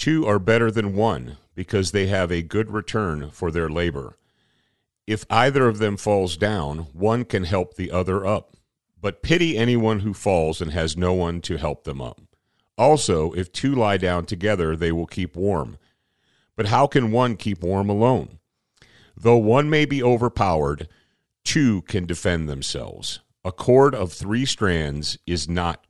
Two are better than one because they have a good return for their labor. If either of them falls down, one can help the other up. But pity anyone who falls and has no one to help them up. Also, if two lie down together, they will keep warm. But how can one keep warm alone? Though one may be overpowered, two can defend themselves. A cord of three strands is not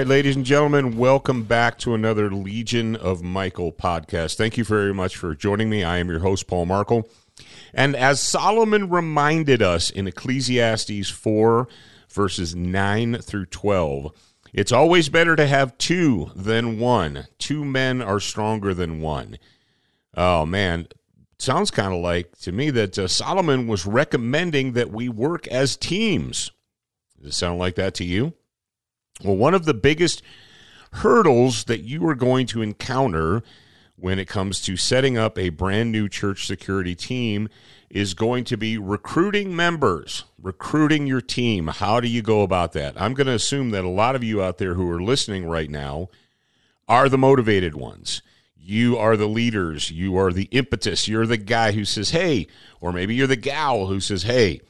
right, ladies and gentlemen, welcome back to another Legion of Michael podcast. Thank you very much for joining me. I am your host, Paul Markel. And as Solomon reminded us in Ecclesiastes 4, verses 9 through 12, it's always better to have two than one. Two men are stronger than one. Oh, man. Sounds kind of like to me that uh, Solomon was recommending that we work as teams. Does it sound like that to you? Well, one of the biggest hurdles that you are going to encounter when it comes to setting up a brand new church security team is going to be recruiting members, recruiting your team. How do you go about that? I'm going to assume that a lot of you out there who are listening right now are the motivated ones. You are the leaders. You are the impetus. You're the guy who says, hey, or maybe you're the gal who says, hey,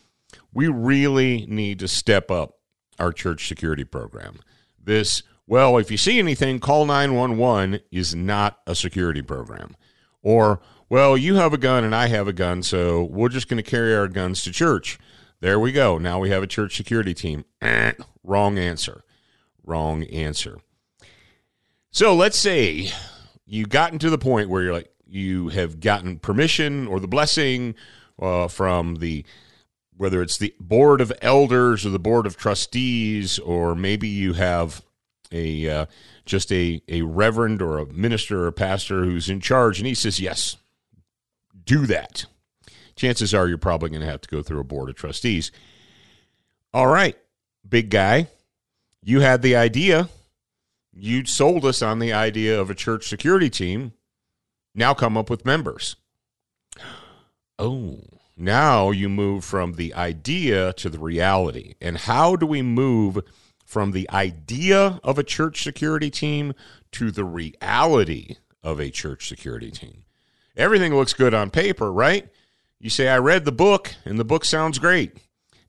we really need to step up our church security program. This, well, if you see anything, call 911 is not a security program. Or, well, you have a gun and I have a gun, so we're just going to carry our guns to church. There we go. Now we have a church security team. Eh, wrong answer. Wrong answer. So let's say you've gotten to the point where you're like, you have gotten permission or the blessing uh, from the whether it's the board of elders or the board of trustees, or maybe you have a uh, just a, a reverend or a minister or a pastor who's in charge, and he says, Yes, do that. Chances are you're probably going to have to go through a board of trustees. All right, big guy, you had the idea. You sold us on the idea of a church security team. Now come up with members. Oh, now you move from the idea to the reality. And how do we move from the idea of a church security team to the reality of a church security team? Everything looks good on paper, right? You say, I read the book and the book sounds great.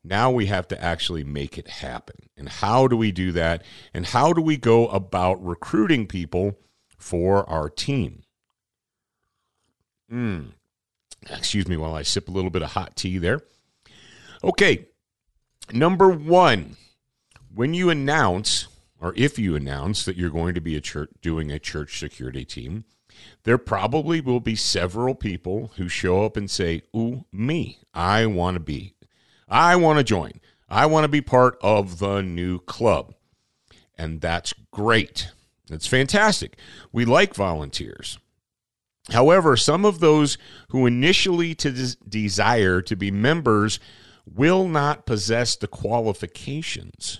Now we have to actually make it happen. And how do we do that? And how do we go about recruiting people for our team? Hmm. Excuse me while I sip a little bit of hot tea there. Okay, number one, when you announce, or if you announce that you're going to be a church doing a church security team, there probably will be several people who show up and say, Ooh, me, I want to be, I want to join, I want to be part of the new club. And that's great. That's fantastic. We like volunteers. However, some of those who initially des- desire to be members will not possess the qualifications.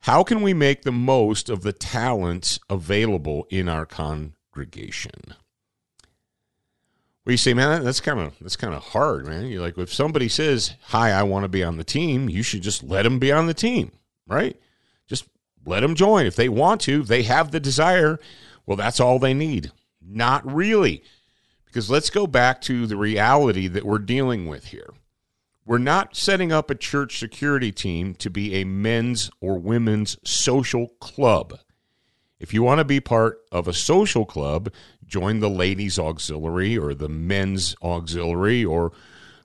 How can we make the most of the talents available in our congregation? You say, man, that's kind of that's kind of hard, man. You're like, if somebody says, "Hi, I want to be on the team," you should just let them be on the team, right? Just let them join if they want to. If they have the desire. Well, that's all they need. Not really. Because let's go back to the reality that we're dealing with here. We're not setting up a church security team to be a men's or women's social club. If you want to be part of a social club, join the ladies' auxiliary or the men's auxiliary or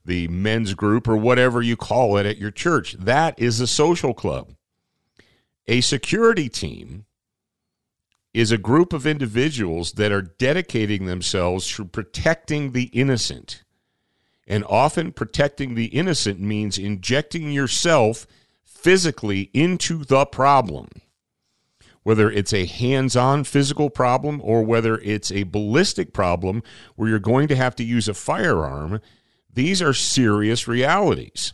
the men's group or whatever you call it at your church. That is a social club. A security team is a group of individuals that are dedicating themselves to protecting the innocent. And often protecting the innocent means injecting yourself physically into the problem. Whether it's a hands on physical problem or whether it's a ballistic problem where you're going to have to use a firearm, these are serious realities.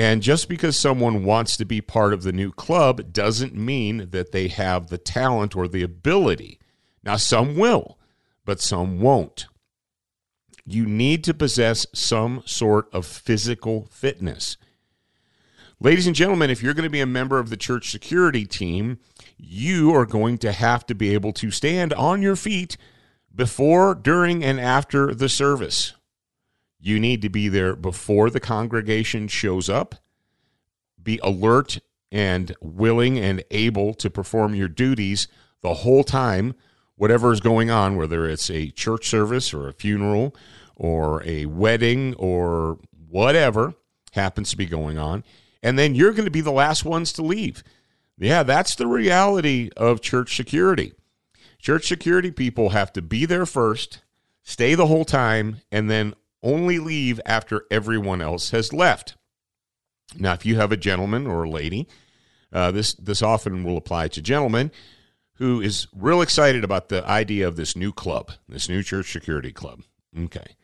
And just because someone wants to be part of the new club doesn't mean that they have the talent or the ability. Now, some will, but some won't. You need to possess some sort of physical fitness. Ladies and gentlemen, if you're going to be a member of the church security team, you are going to have to be able to stand on your feet before, during, and after the service. You need to be there before the congregation shows up, be alert and willing and able to perform your duties the whole time, whatever is going on, whether it's a church service or a funeral or a wedding or whatever happens to be going on. And then you're going to be the last ones to leave. Yeah, that's the reality of church security. Church security people have to be there first, stay the whole time, and then only leave after everyone else has left. Now, if you have a gentleman or a lady, uh, this this often will apply to gentlemen who is real excited about the idea of this new club, this new church security club. Okay,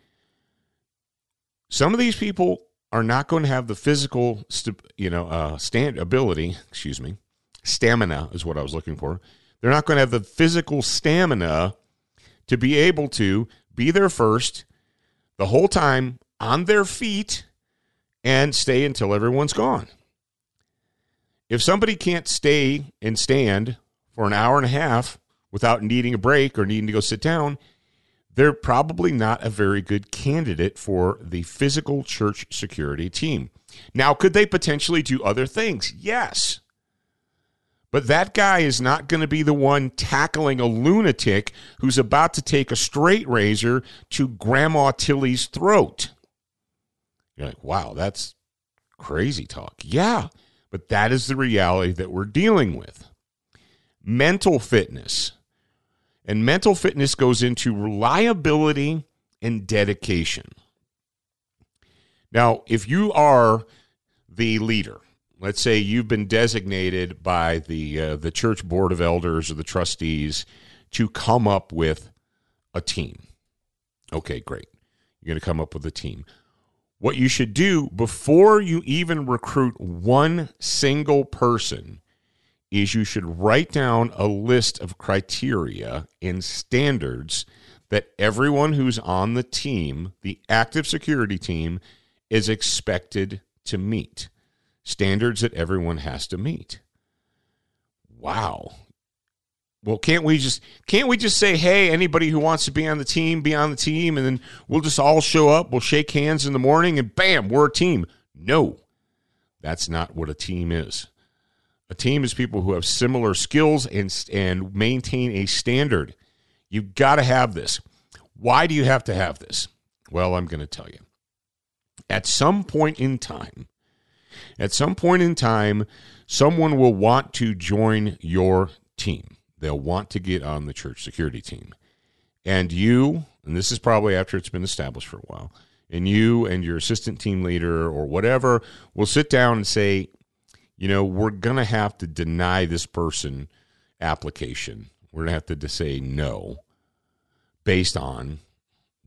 some of these people are not going to have the physical, st- you know, uh, stand ability. Excuse me, stamina is what I was looking for. They're not going to have the physical stamina to be able to be there first the whole time on their feet and stay until everyone's gone. If somebody can't stay and stand for an hour and a half without needing a break or needing to go sit down, they're probably not a very good candidate for the physical church security team. Now, could they potentially do other things? Yes. But that guy is not going to be the one tackling a lunatic who's about to take a straight razor to Grandma Tilly's throat. You're like, wow, that's crazy talk. Yeah, but that is the reality that we're dealing with. Mental fitness. And mental fitness goes into reliability and dedication. Now, if you are the leader, let's say you've been designated by the uh, the church board of elders or the trustees to come up with a team. Okay, great. You're going to come up with a team. What you should do before you even recruit one single person is you should write down a list of criteria and standards that everyone who's on the team, the active security team, is expected to meet standards that everyone has to meet. Wow. Well, can't we just can't we just say, "Hey, anybody who wants to be on the team, be on the team," and then we'll just all show up, we'll shake hands in the morning, and bam, we're a team. No, that's not what a team is. A team is people who have similar skills and and maintain a standard. You've got to have this. Why do you have to have this? Well, I'm going to tell you. At some point in time, at some point in time, someone will want to join your team. They'll want to get on the church security team. And you, and this is probably after it's been established for a while, and you and your assistant team leader or whatever will sit down and say, you know, we're going to have to deny this person application. We're going to have to say no based on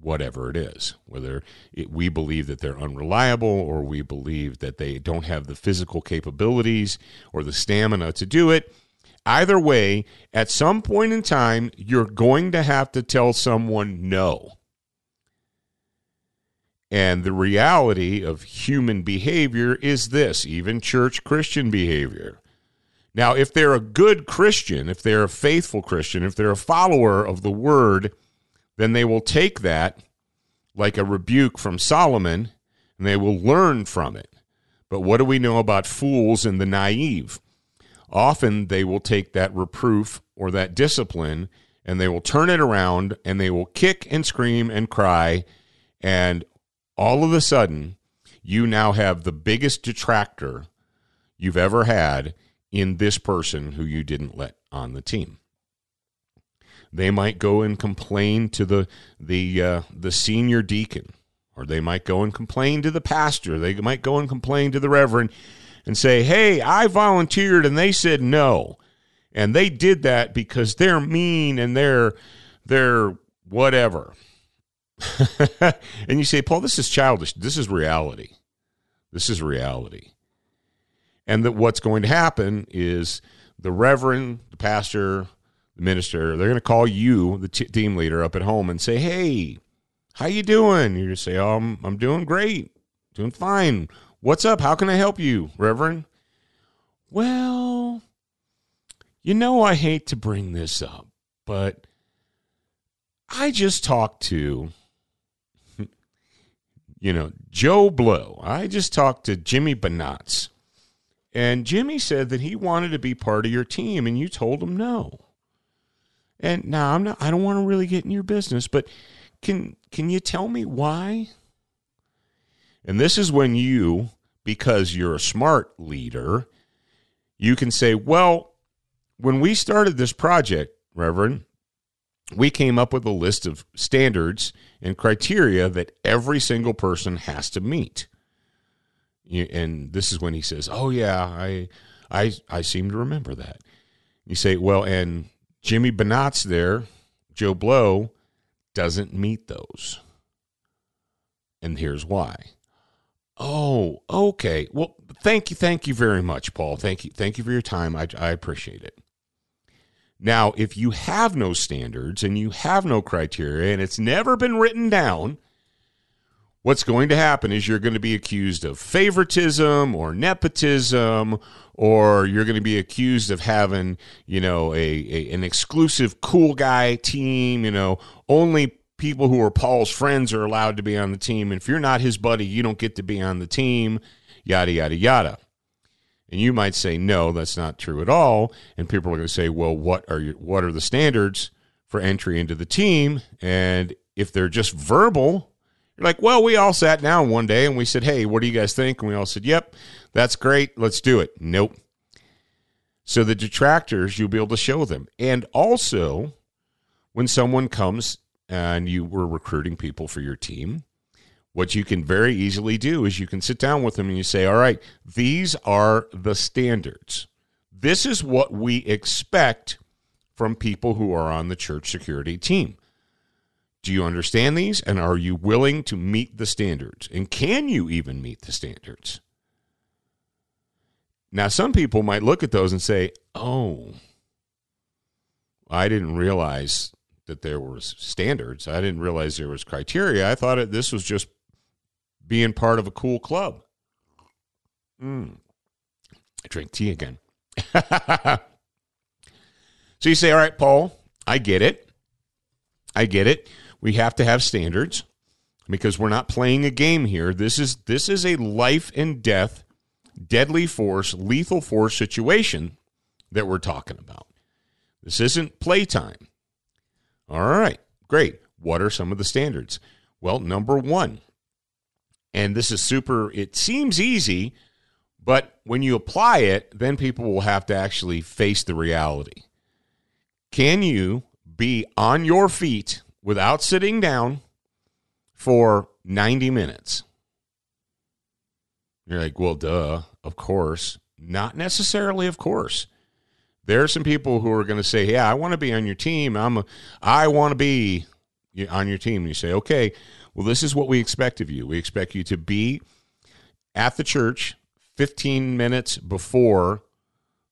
whatever it is, whether it, we believe that they're unreliable or we believe that they don't have the physical capabilities or the stamina to do it. Either way, at some point in time, you're going to have to tell someone no. And the reality of human behavior is this, even church Christian behavior. Now, if they're a good Christian, if they're a faithful Christian, if they're a follower of the word, then they will take that like a rebuke from Solomon and they will learn from it. But what do we know about fools and the naive? Often they will take that reproof or that discipline and they will turn it around and they will kick and scream and cry. And all of a sudden, you now have the biggest detractor you've ever had in this person who you didn't let on the team. They might go and complain to the the uh, the senior deacon, or they might go and complain to the pastor. They might go and complain to the reverend and say, "Hey, I volunteered and they said no." And they did that because they're mean and they're they're whatever. and you say, "Paul, this is childish. This is reality. This is reality." And that what's going to happen is the reverend, the pastor, minister, they're going to call you, the t- team leader, up at home and say, "Hey, how you doing?" You just say, "Oh, I'm, I'm doing great, doing fine. What's up? How can I help you, Reverend?" Well, you know, I hate to bring this up, but I just talked to, you know, Joe Blow. I just talked to Jimmy Banats. And Jimmy said that he wanted to be part of your team, and you told him no. And now I'm not. I don't want to really get in your business, but can can you tell me why? And this is when you, because you're a smart leader, you can say, well, when we started this project, Reverend, we came up with a list of standards and criteria that every single person has to meet. And this is when he says, "Oh yeah, I, I, I seem to remember that." You say, "Well, and Jimmy Banats there, Joe Blow, doesn't meet those, and here's why." Oh, okay. Well, thank you, thank you very much, Paul. Thank you, thank you for your time. I, I appreciate it. Now, if you have no standards and you have no criteria, and it's never been written down what's going to happen is you're going to be accused of favoritism or nepotism or you're going to be accused of having you know a, a, an exclusive cool guy team you know. Only people who are paul's friends are allowed to be on the team and if you're not his buddy you don't get to be on the team yada yada yada. And you might say no that's not true at all. And people are going to say well what are your, what are the standards for entry into the team? And if they're just verbal you're like, well, we all sat down one day and we said, hey, what do you guys think? And we all said, yep, that's great. Let's do it. Nope. So the detractors, you'll be able to show them. And also, when someone comes and you were recruiting people for your team, what you can very easily do is you can sit down with them and you say, all right, these are the standards. This is what we expect from people who are on the church security team. Do you understand these? And are you willing to meet the standards? And can you even meet the standards? Now, some people might look at those and say, oh, I didn't realize that there were standards. I didn't realize there was criteria. I thought it, this was just being part of a cool club. Mm. I drink tea again. so you say, all right, Paul, I get it. I get it we have to have standards because we're not playing a game here. This is this is a life and death, deadly force, lethal force situation that we're talking about. This isn't playtime. All right, great. What are some of the standards? Well, number one, and this is super, it seems easy, but when you apply it, then people will have to actually face the reality. Can you be on your feet without sitting down for 90 minutes. You're like, well, duh, of course. Not necessarily, of course. There are some people who are going to say, "Yeah, I want to be on your team. I'm a, I want to be on your team." And you say, "Okay, well, this is what we expect of you. We expect you to be at the church 15 minutes before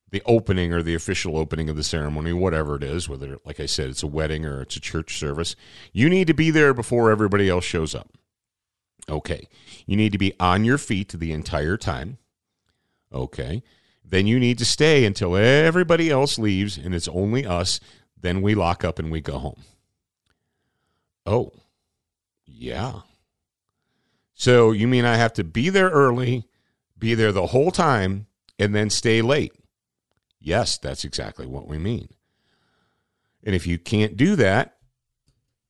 the opening or the official opening of the ceremony, whatever it is, whether, like I said, it's a wedding or it's a church service, you need to be there before everybody else shows up. Okay. You need to be on your feet the entire time. Okay. Then you need to stay until everybody else leaves and it's only us. Then we lock up and we go home. Oh, yeah. So you mean I have to be there early, be there the whole time, and then stay late? Yes, that's exactly what we mean. And if you can't do that,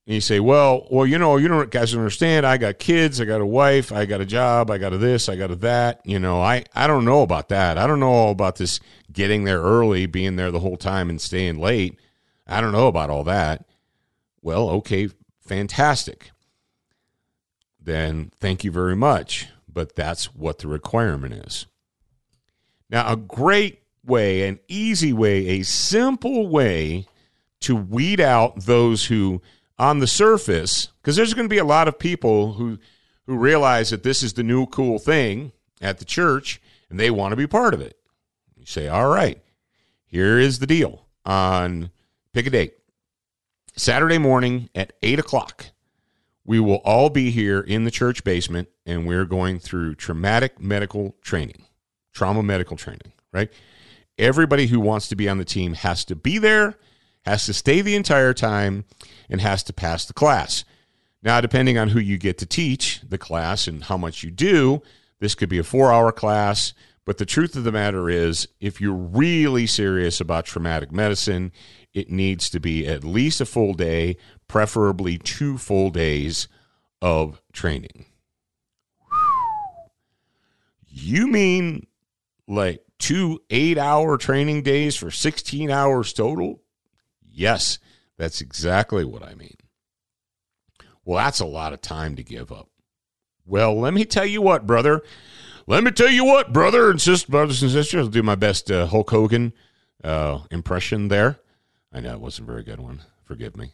and you say, well, well, you know, you don't guys understand. I got kids, I got a wife, I got a job, I got a this, I got a that. You know, I I don't know about that. I don't know all about this getting there early, being there the whole time, and staying late. I don't know about all that. Well, okay, fantastic. Then thank you very much. But that's what the requirement is. Now, a great way, an easy way, a simple way to weed out those who on the surface, because there's going to be a lot of people who who realize that this is the new cool thing at the church and they want to be part of it. You say, all right, here is the deal. On pick a date. Saturday morning at eight o'clock, we will all be here in the church basement and we're going through traumatic medical training, trauma medical training, right? Everybody who wants to be on the team has to be there, has to stay the entire time, and has to pass the class. Now, depending on who you get to teach the class and how much you do, this could be a four hour class. But the truth of the matter is, if you're really serious about traumatic medicine, it needs to be at least a full day, preferably two full days of training. You mean like two eight hour training days for 16 hours total? Yes, that's exactly what I mean. Well, that's a lot of time to give up. Well, let me tell you what, brother. Let me tell you what, brother and sisters, brothers and sisters. I'll do my best uh, Hulk Hogan uh, impression there. I know it wasn't a very good one. Forgive me.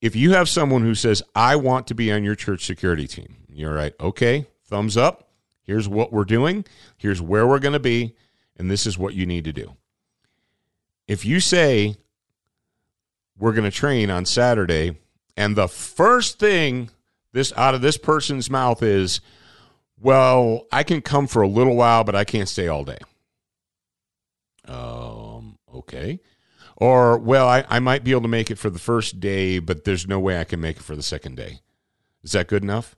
If you have someone who says, I want to be on your church security team, you're right. Okay, thumbs up. Here's what we're doing. Here's where we're going to be. And this is what you need to do. If you say, we're going to train on Saturday, and the first thing this out of this person's mouth is, well, I can come for a little while, but I can't stay all day. Um, okay. Or, well, I, I might be able to make it for the first day, but there's no way I can make it for the second day. Is that good enough?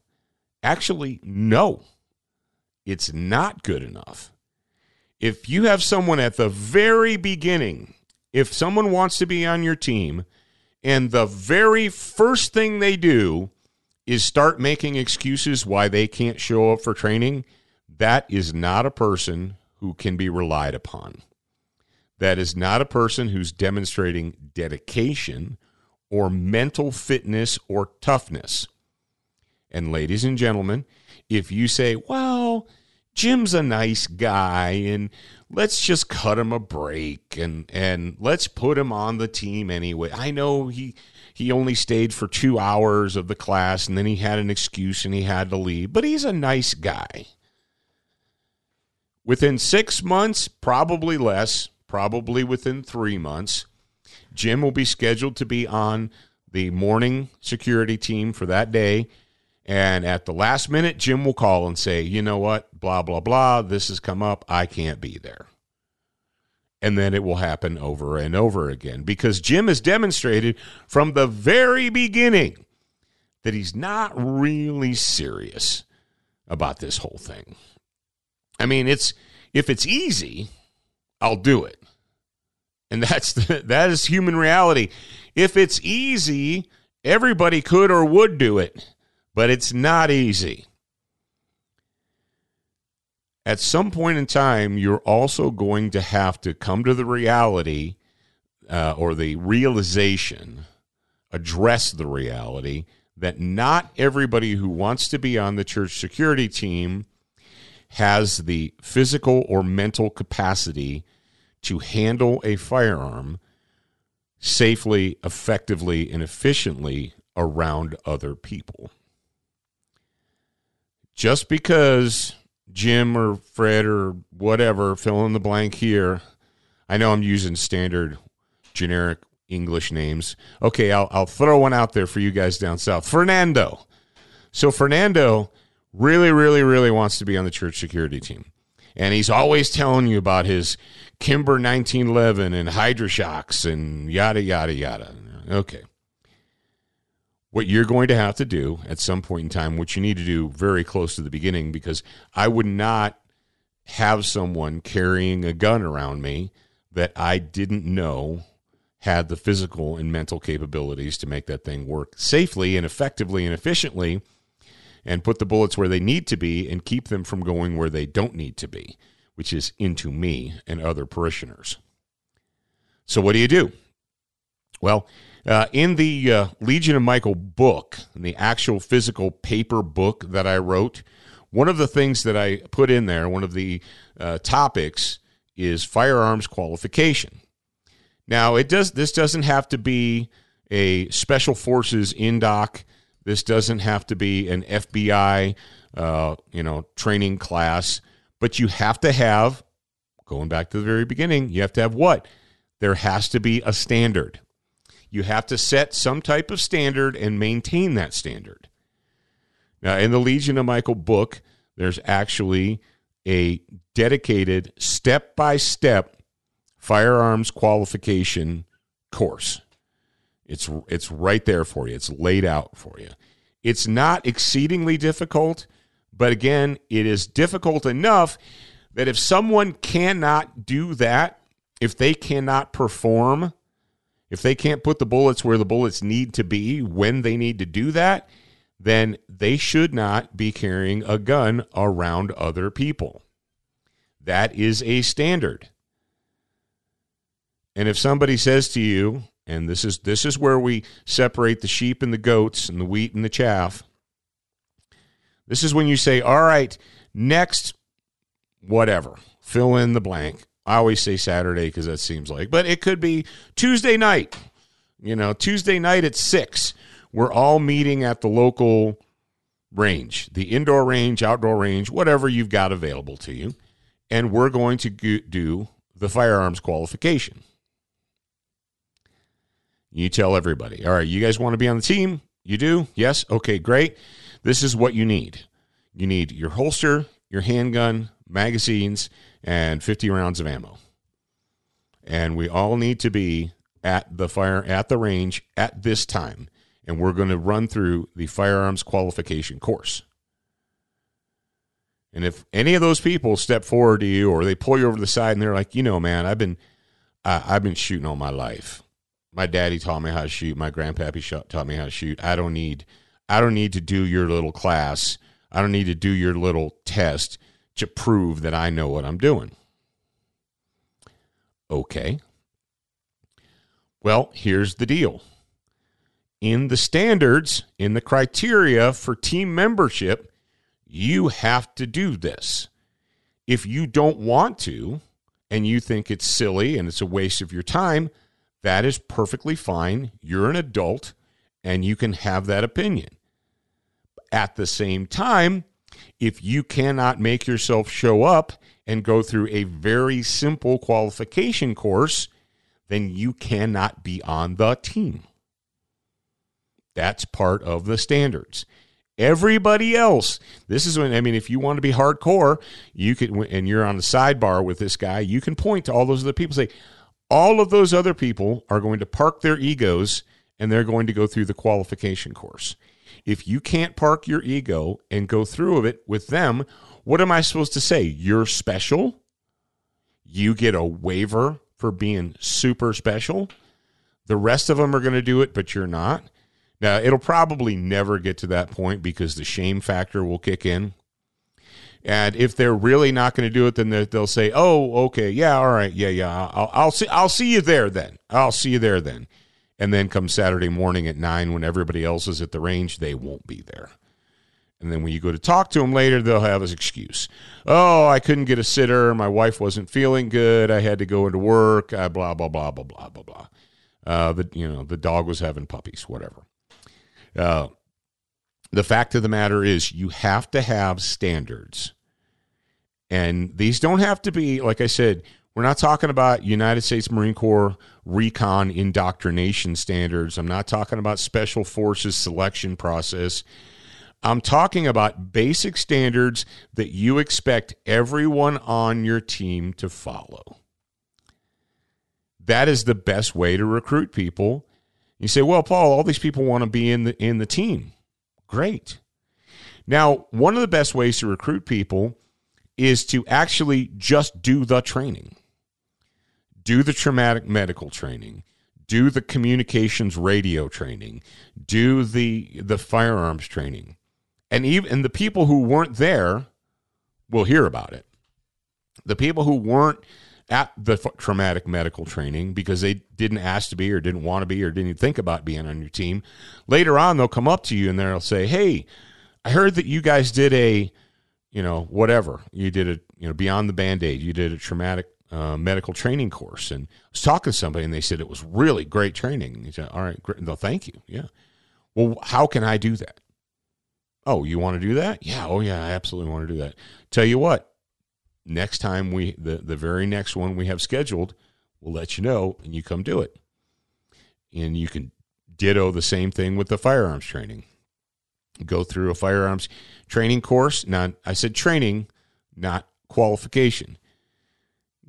Actually, no. It's not good enough. If you have someone at the very beginning, if someone wants to be on your team, and the very first thing they do is start making excuses why they can't show up for training, that is not a person who can be relied upon. That is not a person who's demonstrating dedication or mental fitness or toughness. And ladies and gentlemen, if you say, well, Jim's a nice guy and let's just cut him a break and and let's put him on the team anyway. I know he he only stayed for 2 hours of the class and then he had an excuse and he had to leave, but he's a nice guy. Within 6 months, probably less, probably within 3 months, Jim will be scheduled to be on the morning security team for that day. And at the last minute, Jim will call and say, you know what, blah, blah, blah, this has come up. I can't be there. And then it will happen over and over again because Jim has demonstrated from the very beginning that he's not really serious about this whole thing. I mean, it's if it's easy, I'll do it. And that's the, that is human reality. If it's easy, everybody could or would do it, but it's not easy. At some point in time, you're also going to have to come to the reality uh, or the realization, address the reality that not everybody who wants to be on the church security team has the physical or mental capacity to handle a firearm safely, effectively, and efficiently around other people. Just because Jim or Fred or whatever, fill in the blank here, I know I'm using standard generic English names. Okay, I'll, I'll throw one out there for you guys down south. Fernando. So Fernando really, really, really wants to be on the church security team. And he's always telling you about his Kimber 1911 and Hydra-Shoks and yada, yada, yada. Okay. What you're going to have to do at some point in time, which you need to do very close to the beginning, because I would not have someone carrying a gun around me that I didn't know had the physical and mental capabilities to make that thing work safely and effectively and efficiently and put the bullets where they need to be and keep them from going where they don't need to be, which is into me and other parishioners. So, what do you do? Well, uh, in the uh, Legion of Michael book, in the actual physical paper book that I wrote, one of the things that I put in there, one of the uh, topics, is firearms qualification. Now, it does. This doesn't have to be a special forces indoc. This doesn't have to be an FBI, uh, you know, training class. But you have to have, going back to the very beginning, you have to have what? There has to be a standard. You have to set some type of standard and maintain that standard. Now, in the Legion of Michael book, there's actually a dedicated step by step firearms qualification course. It's it's right there for you. It's laid out for you. It's not exceedingly difficult, but again, it is difficult enough that if someone cannot do that, if they cannot perform, if they can't put the bullets where the bullets need to be when they need to do that, then they should not be carrying a gun around other people. That is a standard. And if somebody says to you, and this is this is where we separate the sheep and the goats and the wheat and the chaff. This is when you say, "All right, next whatever, fill in the blank." I always say Saturday because that seems like, but it could be Tuesday night. You know, Tuesday night at 6. We're all meeting at the local range, the indoor range, outdoor range, whatever you've got available to you, and we're going to do the firearms qualification. You tell everybody, all right, you guys want to be on the team? You do? Yes? Okay, great. This is what you need. You need your holster, your handgun, magazines, and 50 rounds of ammo. And we all need to be at the fire at the range at this time. And we're going to run through the firearms qualification course. And if any of those people step forward to you or they pull you over the side and they're like, you know, man, I've been uh, I've been shooting all my life my daddy taught me how to shoot. My grandpappy taught me how to shoot. I don't need I don't need to do your little class. I don't need to do your little test to prove that I know what I'm doing. Okay. Well, here's the deal. In the standards, in the criteria for team membership, you have to do this. If you don't want to and you think it's silly and it's a waste of your time, that is perfectly fine. You're an adult and you can have that opinion. At the same time, if you cannot make yourself show up and go through a very simple qualification course, then you cannot be on the team. That's part of the standards. Everybody else, this is when I mean, if you want to be hardcore, you can, and you're on the sidebar with this guy, you can point to all those other people. Say, all of those other people are going to park their egos and they're going to go through the qualification course. If you can't park your ego and go through it with them, what am I supposed to say? You're special? You get a waiver for being super special? The rest of them are going to do it, but you're not. Now, it'll probably never get to that point because the shame factor will kick in. And if they're really not going to do it, then they'll say, "Oh, okay, yeah, all right, yeah, yeah, I'll, I'll see, I'll see you there then. I'll see you there then." And then come Saturday morning at nine, when everybody else is at the range, they won't be there. And then when you go to talk to them later, they'll have this excuse: "Oh, I couldn't get a sitter. My wife wasn't feeling good. I had to go into work. Uh, blah blah blah blah blah blah blah. Uh, the you know the dog was having puppies, whatever." Uh, the fact of the matter is, you have to have standards. And these don't have to be, like I said, We're not talking about United States Marine Corps recon indoctrination standards. I'm not talking about special forces selection process. I'm talking about basic standards that you expect everyone on your team to follow. That is the best way to recruit people. You say, "Well, Paul, all these people want to be in the in the team." Great. Now, one of the best ways to recruit people is to actually just do the training. Do the traumatic medical training, do the communications radio training, do the the firearms training. And even and the people who weren't there will hear about it. The people who weren't at the traumatic medical training because they didn't ask to be or didn't want to be or didn't think about being on your team, later on they'll come up to you and they'll say, "Hey, I heard that you guys did a, you know, whatever. You did a, you know, beyond the band-aid. You did a traumatic uh, medical training course." And I was talking to somebody and they said it was really great training. He said, "All right, great. No, thank you. Yeah. Well, how can I do that? Oh, you want to do that? Yeah. Oh, yeah. I absolutely want to do that. Tell you what, next time we the the very next one we have scheduled, we'll let you know and you come do it. And you can ditto the same thing with the firearms training. Go through a firearms training course. Now, I said training, not qualification.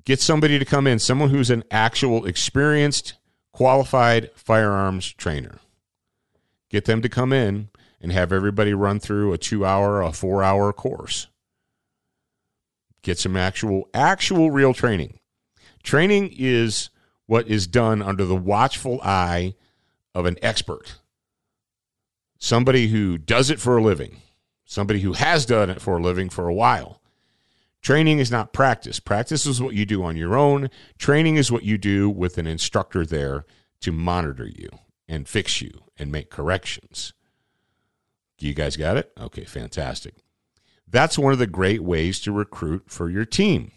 Get somebody to come in, someone who's an actual experienced, qualified firearms trainer. Get them to come in and have everybody run through a two hour, a four hour course. Get some actual, actual real training. Training is what is done under the watchful eye of an expert, somebody who does it for a living, somebody who has done it for a living for a while. Training is not practice. Practice is what you do on your own. Training is what you do with an instructor there to monitor you and fix you and make corrections. You guys got it? Okay, fantastic. That's one of the great ways to recruit for your team.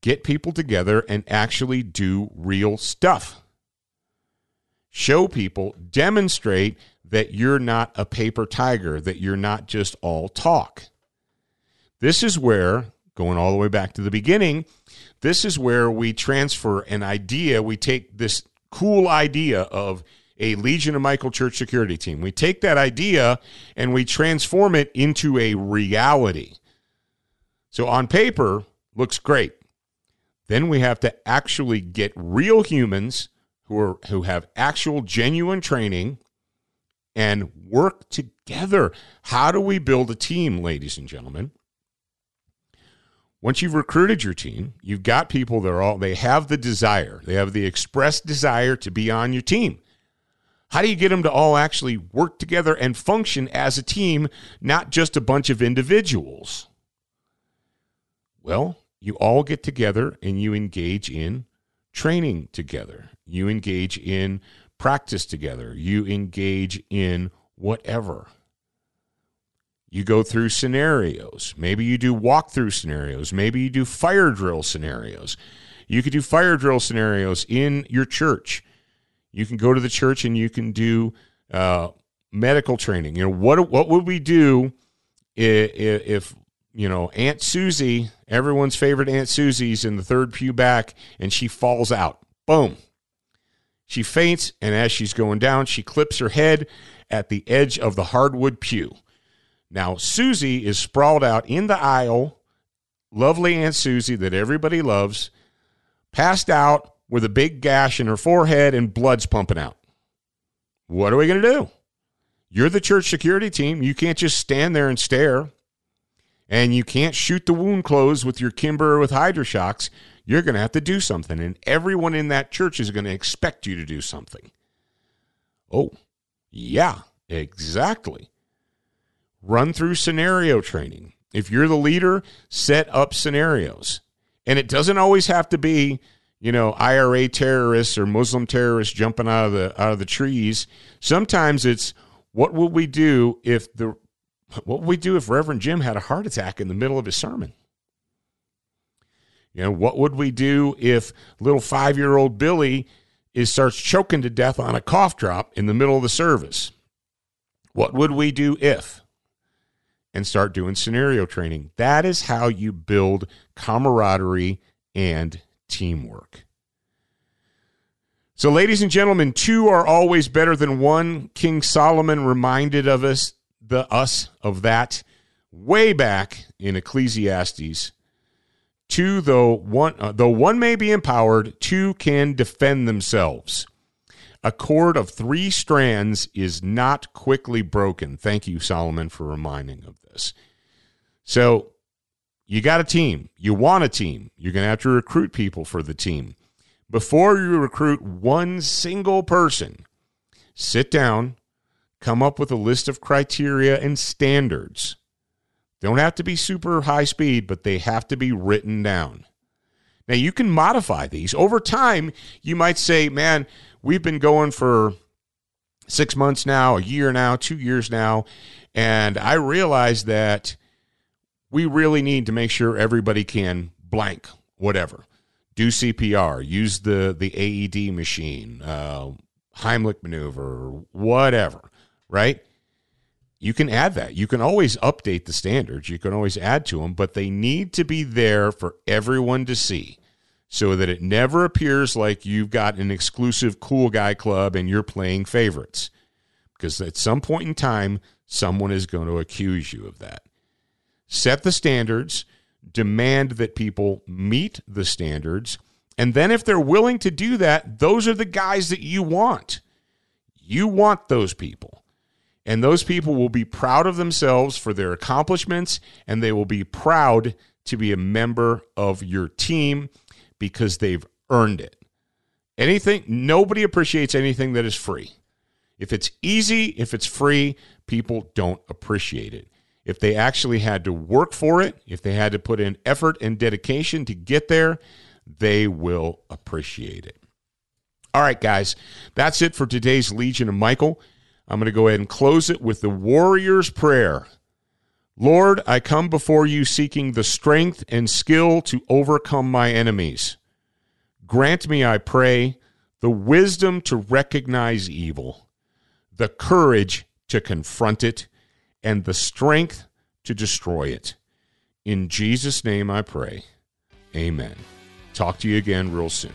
Get people together and actually do real stuff. Show people, demonstrate that you're not a paper tiger, that you're not just all talk. This is where, going all the way back to the beginning, this is where we transfer an idea. We take this cool idea of a Legion of Michael Church security team. We take that idea and we transform it into a reality. So on paper, looks great. Then we have to actually get real humans who are who have actual genuine training and work together. How do we build a team, ladies and gentlemen? Once you've recruited your team, you've got people that are all they have the desire. They have the expressed desire to be on your team. How do you get them to all actually work together and function as a team, not just a bunch of individuals? Well, you all get together and you engage in training together. You engage in practice together. You engage in whatever. You go through scenarios. Maybe you do walkthrough scenarios. Maybe you do fire drill scenarios. You could do fire drill scenarios in your church. You can go to the church and you can do uh, medical training. You know what? What would we do if, if you know Aunt Susie, everyone's favorite Aunt Susie's in the third pew back, and she falls out? Boom. She faints, and as she's going down, she clips her head at the edge of the hardwood pew. Now, Susie is sprawled out in the aisle, lovely Aunt Susie that everybody loves, passed out with a big gash in her forehead and blood's pumping out. What are we going to do? You're the church security team. You can't just stand there and stare. And you can't shoot the wound closed with your Kimber or with Hydra-Shoks. You're going to have to do something. And everyone in that church is going to expect you to do something. Oh, yeah, exactly. Run through scenario training. If you're the leader, set up scenarios. And it doesn't always have to be you know IRA terrorists or Muslim terrorists jumping out of the out of the trees. Sometimes it's what would we do if the what would we do if Reverend Jim had a heart attack in the middle of his sermon? You know, what would we do if little five year old Billy is starts choking to death on a cough drop in the middle of the service? What would we do if? And start doing scenario training. That is how you build camaraderie and teamwork. So, ladies and gentlemen, two are always better than one. King Solomon reminded of us, the us of that way back in Ecclesiastes. Two, though one, uh, though one may be empowered, two can defend themselves. A cord of three strands is not quickly broken. Thank you, Solomon, for reminding of this. So, you got a team. You want a team. You're going to have to recruit people for the team. Before you recruit one single person, sit down, come up with a list of criteria and standards. Don't have to be super high speed, but they have to be written down. Now, you can modify these. Over time, you might say, man, we've been going for six months now, a year now, two years now, and I realize that we really need to make sure everybody can blank, whatever do CPR, use the the AED machine, uh, Heimlich maneuver, whatever, right? You can add that. You can always update the standards. You can always add to them, but they need to be there for everyone to see so that it never appears like you've got an exclusive cool guy club and you're playing favorites. Because at some point in time, someone is going to accuse you of that. Set the standards demand that people meet the standards. And then, if they're willing to do that, those are the guys that you want. You want those people. And those people will be proud of themselves for their accomplishments, and they will be proud to be a member of your team because they've earned it. Anything, nobody appreciates anything that is free. If it's easy, if it's free, people don't appreciate it if they actually had to work for it, if they had to put in effort and dedication to get there, they will appreciate it. All right, guys, that's it for today's Legion of Michael. I'm going to go ahead and close it with the Warrior's Prayer. Lord, I come before you seeking the strength and skill to overcome my enemies. Grant me, I pray, the wisdom to recognize evil, the courage to confront it, and the strength to destroy it. In Jesus' name I pray. Amen. Talk to you again real soon.